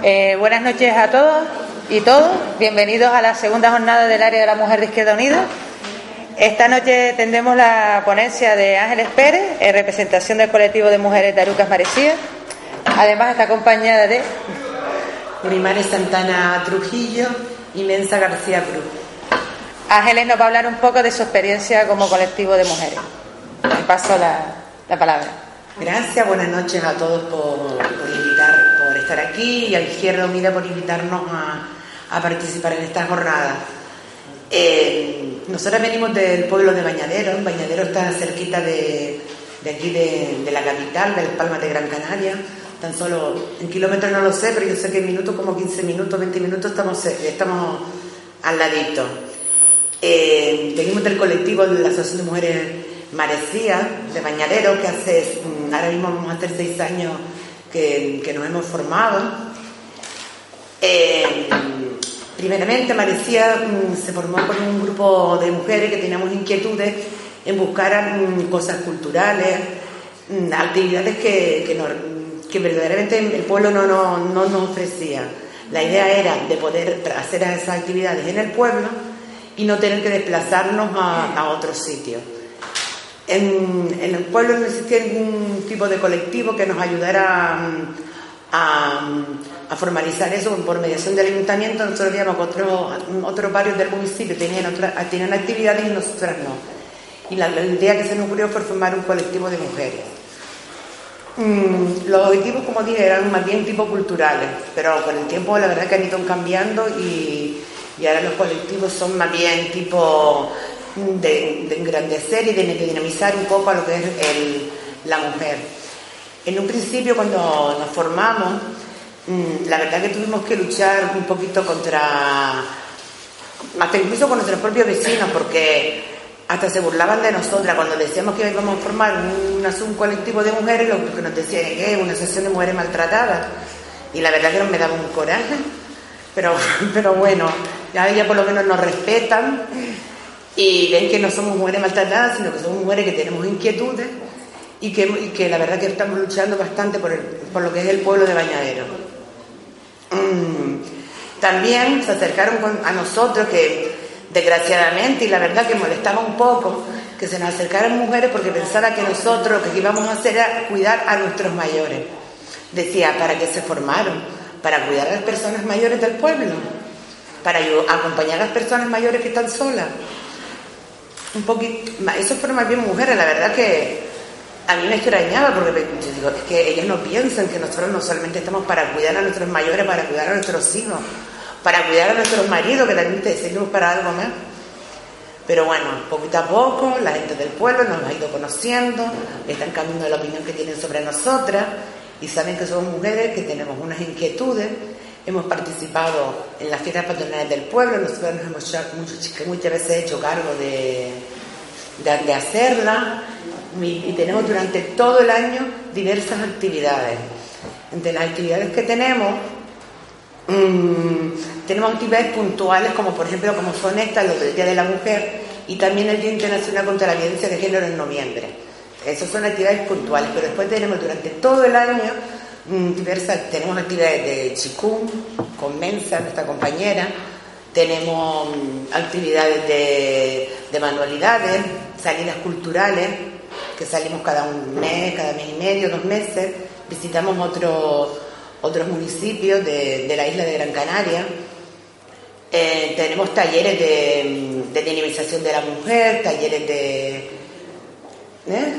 Eh, buenas noches a todos y todos. Bienvenidos a la segunda jornada del área de la mujer de Izquierda Unida. Esta noche tendremos la ponencia de Ángeles Pérez en representación del colectivo de mujeres de Arucas Marecía. Además está acompañada de Unimares Santana Trujillo y Mensa García Cruz. Ángeles nos va a hablar un poco de su experiencia como colectivo de mujeres. Le paso la, palabra. Gracias, buenas noches a todos por, por aquí y a Izquierda Unida por invitarnos a, participar en esta jornada. Eh, nosotros venimos del pueblo de Bañadero, Bañadero está cerquita de, aquí de, la capital, de Las Palmas de Gran Canaria, tan solo en kilómetros no lo sé, pero yo sé que en minutos, como 15 minutos, 20 minutos, estamos, estamos al ladito. Eh, venimos del colectivo de la Asociación de Mujeres Marecía, de Bañadero, que hace, mm, ahora mismo vamos a hacer seis años que, nos hemos formado. Eh, primeramente, Marecía mm, se formó con un grupo de mujeres que teníamos inquietudes en buscar mm, cosas culturales, actividades que, que, verdaderamente el pueblo no, no nos ofrecía. La idea era de poder hacer esas actividades en el pueblo y no tener que desplazarnos a, a otros sitios. En, el pueblo no existía ningún tipo de colectivo que nos ayudara mm, a, formalizar eso por mediación del ayuntamiento. Nosotros que otros, otros barrios del municipio tenían, tenían actividades y nosotras no. Y la, idea que se nos ocurrió fue formar un colectivo de mujeres. Mm, los objetivos, como dije, eran más bien tipo culturales, pero con el tiempo la verdad que han ido cambiando y ahora los colectivos son más bien tipo de, engrandecer y de, dinamizar un poco a lo que es la mujer. En un principio cuando nos formamos, mm, la verdad que tuvimos que luchar un poquito contra, hasta incluso con nuestros propios vecinos, porque hasta se burlaban de nosotras cuando decíamos que íbamos a formar un, un colectivo de mujeres, lo que nos decían que es una asociación de mujeres maltratadas. Y la verdad que me daba un coraje, pero, pero bueno, ya ellas por lo menos nos respetan y ven que no somos mujeres maltratadas, sino que somos mujeres que tenemos inquietudes y que, la verdad que estamos luchando bastante por, por, lo que es el pueblo de Bañadero. Mm, también se acercaron a nosotros que desgraciadamente, y la verdad que molestaba un poco, que se nos acercaran mujeres porque pensaba que nosotros lo que íbamos a hacer era cuidar a nuestros mayores. Decía, ¿para qué se formaron? Para cuidar a las personas mayores del pueblo, para acompañar a las personas mayores que están solas un poquito, eso fueron más bien mujeres, la verdad que a mí me extrañaba porque digo, es que ellas no piensan que nosotros no solamente estamos para cuidar a nuestros mayores, para cuidar a nuestros hijos, para cuidar a nuestros maridos, que también te servimos para algo más. Pero bueno, poquito a poco la gente del pueblo nos ha ido conociendo, están cambiando la opinión que tienen sobre nosotras y saben que somos mujeres que tenemos unas inquietudes Hemos participado en las fiestas patronales del pueblo, nosotros nos hemos muchas veces hecho cargo de, de, hacerla y, tenemos durante todo el año diversas actividades. Entre las actividades que tenemos, mm, tenemos actividades puntuales como por ejemplo como son estas, los del Día de la Mujer y también el Día Internacional contra la Violencia de Género en noviembre. Esas son actividades puntuales, pero después tenemos durante todo el año diversas, tenemos actividades de chikung con Mensa, nuestra compañera, tenemos mm, actividades de, manualidades, salidas culturales, que salimos cada un mes, cada mes y medio, dos meses, visitamos otros otros municipios de, la isla de Gran Canaria, eh, tenemos talleres de, de dinamización de la mujer, talleres de... ¿eh?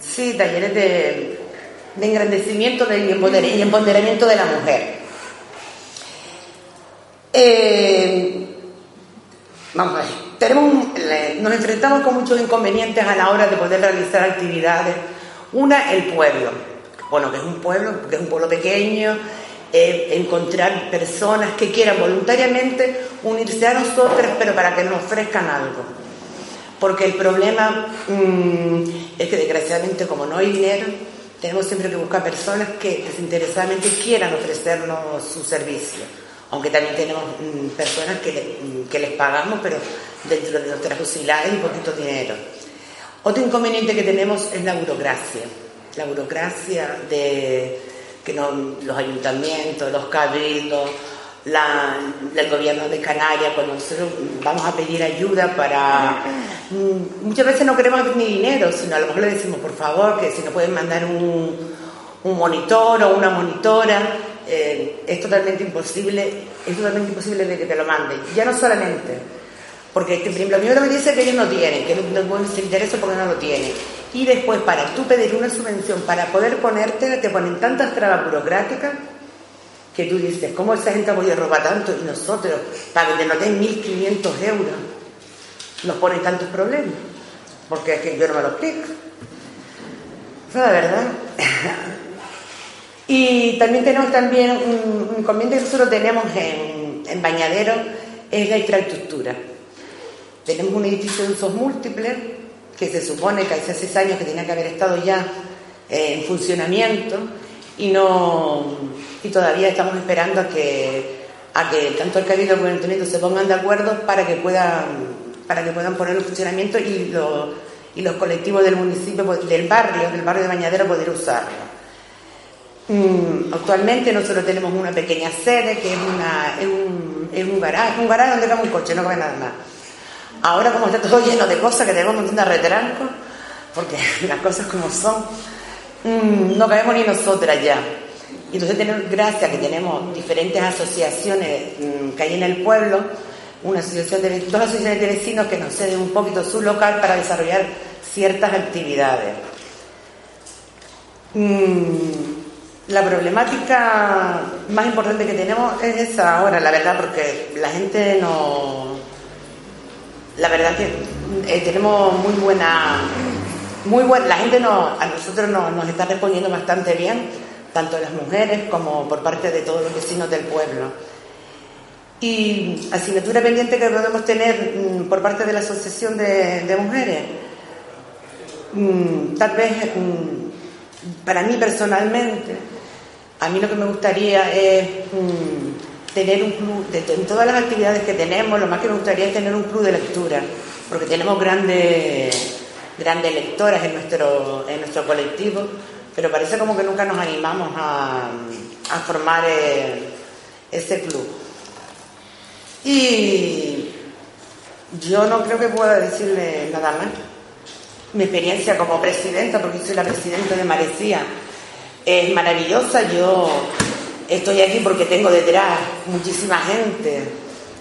Sí, talleres de de engrandecimiento y empoderamiento de la mujer. Eh, vamos a ver, tenemos, nos enfrentamos con muchos inconvenientes a la hora de poder realizar actividades. Una, el pueblo. Bueno, que es un pueblo, que es un pueblo pequeño, eh, encontrar personas que quieran voluntariamente unirse a nosotras, pero para que nos ofrezcan algo. Porque el problema mm, es que desgraciadamente como no hay dinero, tenemos siempre que buscar personas que desinteresadamente quieran ofrecernos su servicio. Aunque también tenemos mm, personas mm, que, les pagamos, pero dentro de nuestras posibilidades y poquito dinero. Otro inconveniente que tenemos es la burocracia. La burocracia de, que no, los ayuntamientos, los cabildos, la, el gobierno de Canarias, cuando nosotros vamos a pedir ayuda para... Mm, muchas veces no queremos ni dinero, sino a lo mejor le decimos, por favor, que si nos pueden mandar un, un monitor o una monitora, eh, es totalmente imposible, es totalmente imposible de que te lo manden. Ya no solamente, porque este, primero me dice que ellos no tienen, que no, pueden ser eso porque no lo tienen. Y después, para tú pedir una subvención, para poder ponerte, te ponen tantas trabas burocráticas que tú dices, ¿cómo esa gente ha podido robar tanto? Y nosotros, para que te nos den 1.500 euros, nos ponen tantos problemas. Porque es que yo no me lo explico. Esa es la verdad. y también tenemos también un, inconveniente que nosotros tenemos en, en Bañadero, es la infraestructura. Tenemos un edificio de usos múltiples que se supone que hace seis años que tenía que haber estado ya eh, en funcionamiento y no y todavía estamos esperando a que a que tanto el Cabildo como el Ayuntamiento se pongan de acuerdo para que puedan para que puedan poner en funcionamiento y, y los colectivos del municipio del barrio del barrio de Bañadero poder usarlo. Mm, actualmente nosotros tenemos una pequeña sede que es una es un, es un garaje un garaje donde cabe un coche no cabe nada más. Ahora como está todo lleno de cosas que tenemos un montón de retranco porque las cosas como son mm, no cabemos ni nosotras ya y entonces tenemos, gracias que tenemos diferentes asociaciones mm, que hay en el pueblo, una asociación de, dos asociaciones de vecinos que nos ceden un poquito su local para desarrollar ciertas actividades. Mm, la problemática más importante que tenemos es esa ahora, la verdad, porque la gente no... La verdad que eh, tenemos muy buena... Muy buena, la gente no, a nosotros nos está respondiendo bastante bien tanto las mujeres como por parte de todos los vecinos del pueblo. Y asignatura pendiente que podemos tener mm, por parte de la Asociación de, Mujeres. Mm, tal vez, mm, para mí personalmente, a mí lo que me gustaría es tener un club, de, en todas las actividades que tenemos, lo más que me gustaría es tener un club de lectura, porque tenemos grandes, grandes lectoras en nuestro, en nuestro colectivo pero parece como que nunca nos animamos a, formar eh, ese club. Y yo no creo que pueda decirle nada más. Mi experiencia como presidenta, porque soy la presidenta de Marecía, es maravillosa. Yo estoy aquí porque tengo detrás muchísima gente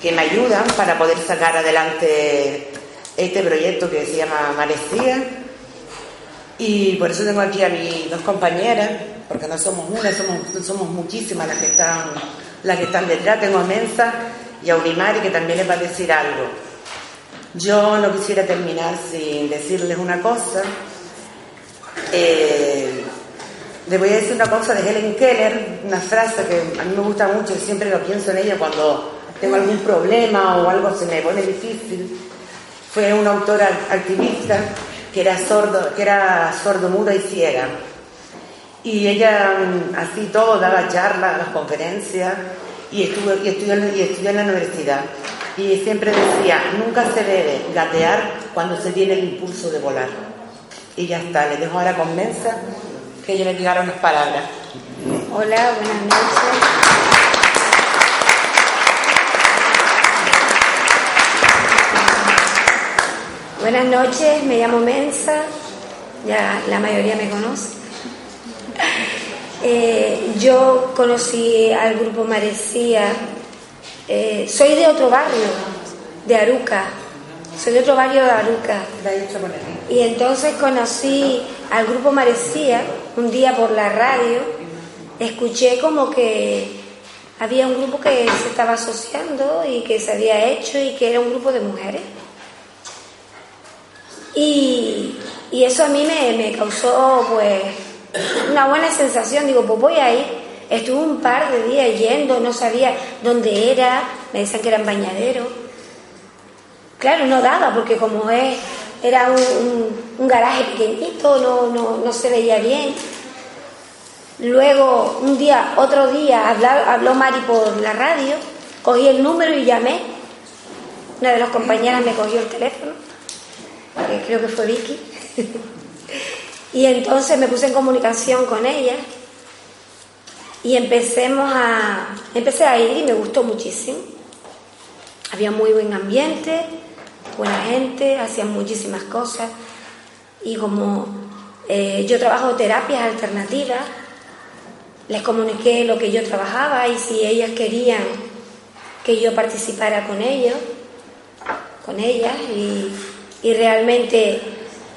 que me ayudan para poder sacar adelante este proyecto que se llama Marecía y por eso tengo aquí a mis dos compañeras, porque no somos una, somos, somos muchísimas las que están, las que están detrás. Tengo a Mensa y a Urimari que también les va a decir algo. Yo no quisiera terminar sin decirles una cosa. Eh, les voy a decir una cosa de Helen Keller, una frase que a mí me gusta mucho y siempre lo pienso en ella cuando tengo algún problema o algo se me pone difícil. Fue una autora activista que era sordo, que era sordo, y ciega. Y ella mm, así todo daba charlas, las conferencias y estudió, y estudió en la universidad. Y siempre decía, nunca se debe gatear cuando se tiene el impulso de volar. Y ya está, le dejo ahora con Mensa que ella le diga unas palabras. Hola, buenas noches. Buenas noches, me llamo Mensa, ya la mayoría me conoce. Eh, yo conocí al grupo Marecía, eh, soy de otro barrio, de Aruca, soy de otro barrio de Aruca. Y entonces conocí al grupo Marecía un día por la radio, escuché como que había un grupo que se estaba asociando y que se había hecho y que era un grupo de mujeres. Y, eso a mí me, causó pues una buena sensación. Digo, pues voy a. Estuve un par de días yendo, no sabía dónde era, me decían que era en bañadero. Claro, no daba, porque como es, era un, garaje pequeñito, no, no, no, se veía bien. Luego, un día, otro día, habló Mari por la radio, cogí el número y llamé. Una de las compañeras me cogió el teléfono que creo que fue Vicky. y entonces me puse en comunicación con ella Y empecemos a, empecé a ir y me gustó muchísimo. Había muy buen ambiente, buena gente, hacían muchísimas cosas. Y como eh, yo trabajo terapias alternativas, les comuniqué lo que yo trabajaba y si ellas querían que yo participara con ellos, con ellas, y, y realmente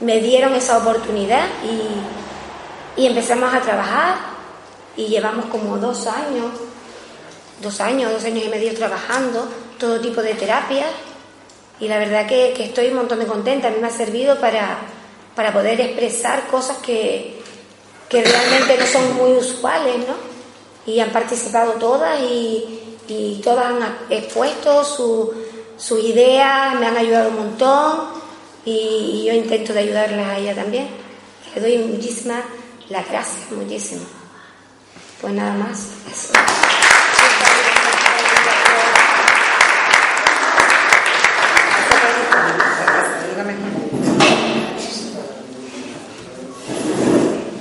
me dieron esa oportunidad y, y empezamos a trabajar y llevamos como dos años, dos años, dos años y medio trabajando, todo tipo de terapias y la verdad que, estoy un montón de contenta, a mí me ha servido para, para poder expresar cosas que, que realmente no son muy usuales, ¿no? Y han participado todas y, y todas han expuesto sus ideas, me han ayudado un montón y, yo intento de ayudarlas a ella también. Le doy muchísimas las gracias, muchísimo. Pues nada más.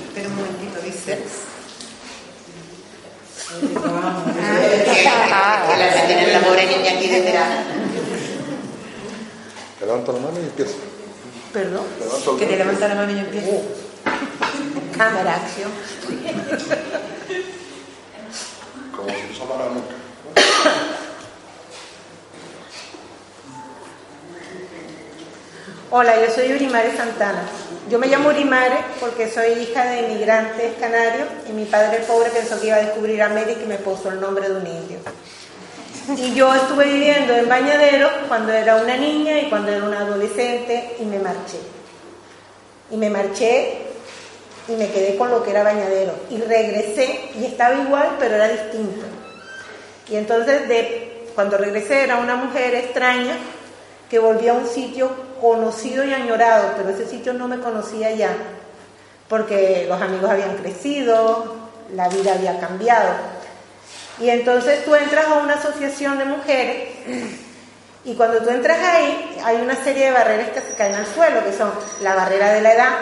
Espera un momentito, dice. Ah, la tiene la pobre niña aquí detrás. Levanta la mano y empieza. Perdón. Que te levanta la mano y yo empiezo. Cámara, acción. Como si no sonara nunca. Hola, yo soy Urimare Santana. Yo me llamo Urimare porque soy hija de inmigrantes canarios y mi padre pobre pensó que iba a descubrir América y me puso el nombre de un indio. Y yo estuve viviendo en Bañadero cuando era una niña y cuando era una adolescente y me marché. Y me marché y me quedé con lo que era Bañadero. Y regresé y estaba igual, pero era distinto. Y entonces de, cuando regresé era una mujer extraña que volvía a un sitio conocido y añorado, pero ese sitio no me conocía ya, porque los amigos habían crecido, la vida había cambiado. Y entonces tú entras a una asociación de mujeres y cuando tú entras ahí hay una serie de barreras que se caen al suelo, que son la barrera de la edad,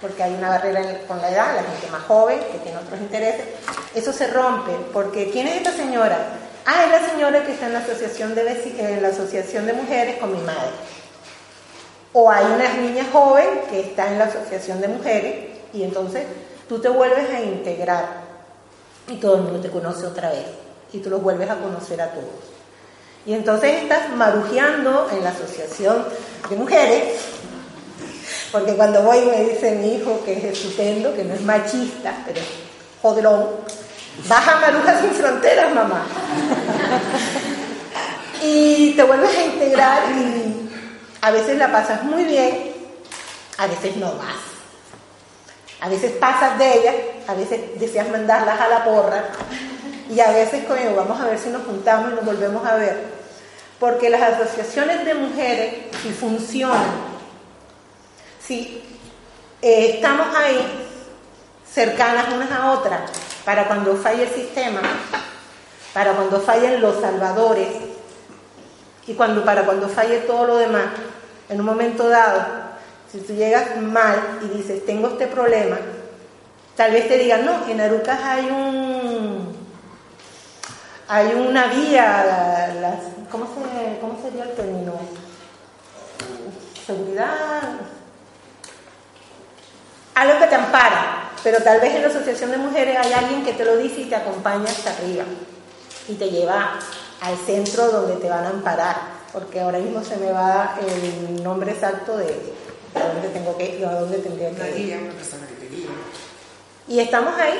porque hay una barrera con la edad, la gente más joven, que tiene otros intereses, eso se rompe, porque ¿quién es esta señora? Ah, es la señora que está en la asociación de, en la asociación de mujeres con mi madre. O hay una niña joven que está en la asociación de mujeres y entonces tú te vuelves a integrar y todo el mundo te conoce otra vez y tú los vuelves a conocer a todos. Y entonces estás marujeando en la asociación de mujeres porque cuando voy me dice mi hijo, que es estupendo, que no es machista, pero es jodrón, baja Maruja sin fronteras, mamá. y te vuelves a integrar y a veces la pasas muy bien, a veces no vas. A veces pasas de ellas, a veces deseas mandarlas a la porra y a veces, coño, vamos a ver si nos juntamos y nos volvemos a ver. Porque las asociaciones de mujeres, si funcionan, si eh, estamos ahí cercanas unas a otras para cuando falle el sistema, para cuando fallen los salvadores y cuando, para cuando falle todo lo demás, en un momento dado, si tú llegas mal y dices, tengo este problema, tal vez te digan, no, en Arucas hay un hay una vía, ¿cómo, se, ¿cómo sería el término? Seguridad, algo que te ampara, pero tal vez en la asociación de mujeres hay alguien que te lo dice y te acompaña hasta arriba y te lleva al centro donde te van a amparar, porque ahora mismo se me va el nombre exacto de, de dónde tengo que ir, a dónde tendría que ir. una persona que te guía. Y estamos ahí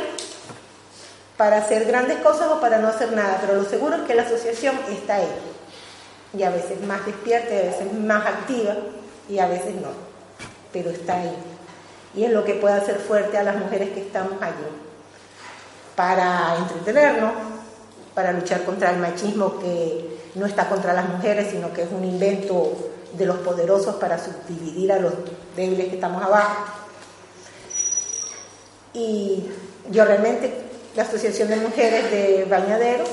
para hacer grandes cosas o para no hacer nada, pero lo seguro es que la asociación está ahí. Y a veces más despierta, y a veces más activa y a veces no, pero está ahí. Y es lo que puede hacer fuerte a las mujeres que estamos allí. Para entretenernos, para luchar contra el machismo que no está contra las mujeres, sino que es un invento de los poderosos para subdividir a los débiles que estamos abajo. Y yo realmente, la Asociación de Mujeres de Bañadero,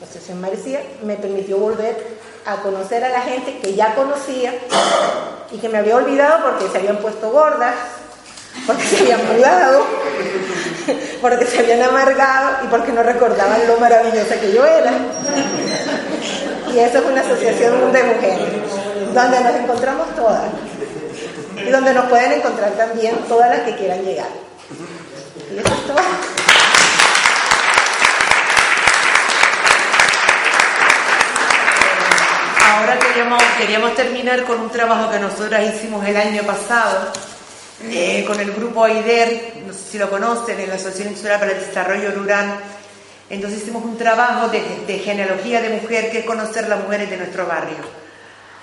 la Asociación Marecía, me permitió volver a conocer a la gente que ya conocía y que me había olvidado porque se habían puesto gordas, porque se habían mudado, porque se habían amargado y porque no recordaban lo maravillosa que yo era. Y eso es una asociación de mujeres, donde nos encontramos todas y donde nos pueden encontrar también todas las que quieran llegar. Y eso es todo. Ahora queríamos, queríamos terminar con un trabajo que nosotras hicimos el año pasado eh, con el grupo AIDER, no sé si lo conocen, en la Asociación Insular para el Desarrollo Rural. Entonces hicimos un trabajo de, genealogía de mujer, que es conocer las mujeres de nuestro barrio.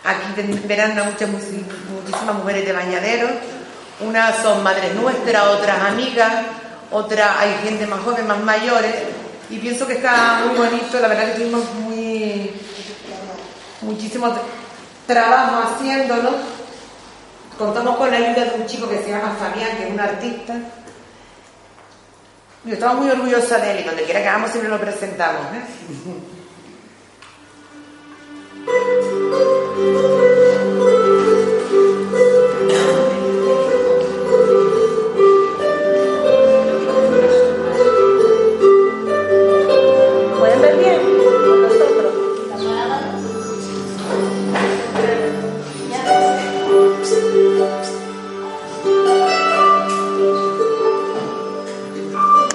Aquí verán muchas, muchísimas mujeres de bañadero. Unas son madres nuestras, otras amigas, otras hay gente más joven, más mayores. Y pienso que está muy bonito, la verdad que tuvimos muy, muchísimo trabajo haciéndolo Contamos con la ayuda de un chico que se llama Fabián, que es un artista. Yo estaba muy orgullosa de él y donde quiera que vamos siempre lo presentamos. ¿eh?